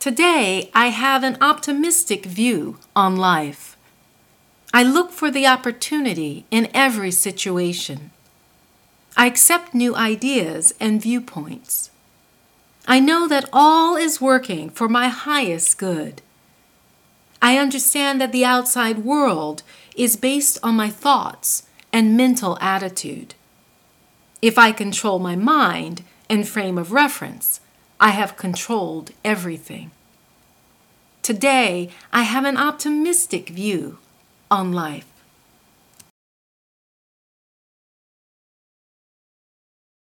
Today, I have an optimistic view on life. I look for the opportunity in every situation. I accept new ideas and viewpoints. I know that all is working for my highest good. I understand that the outside world is based on my thoughts and mental attitude. If I control my mind and frame of reference, I have controlled everything. Today, I have an optimistic view on life.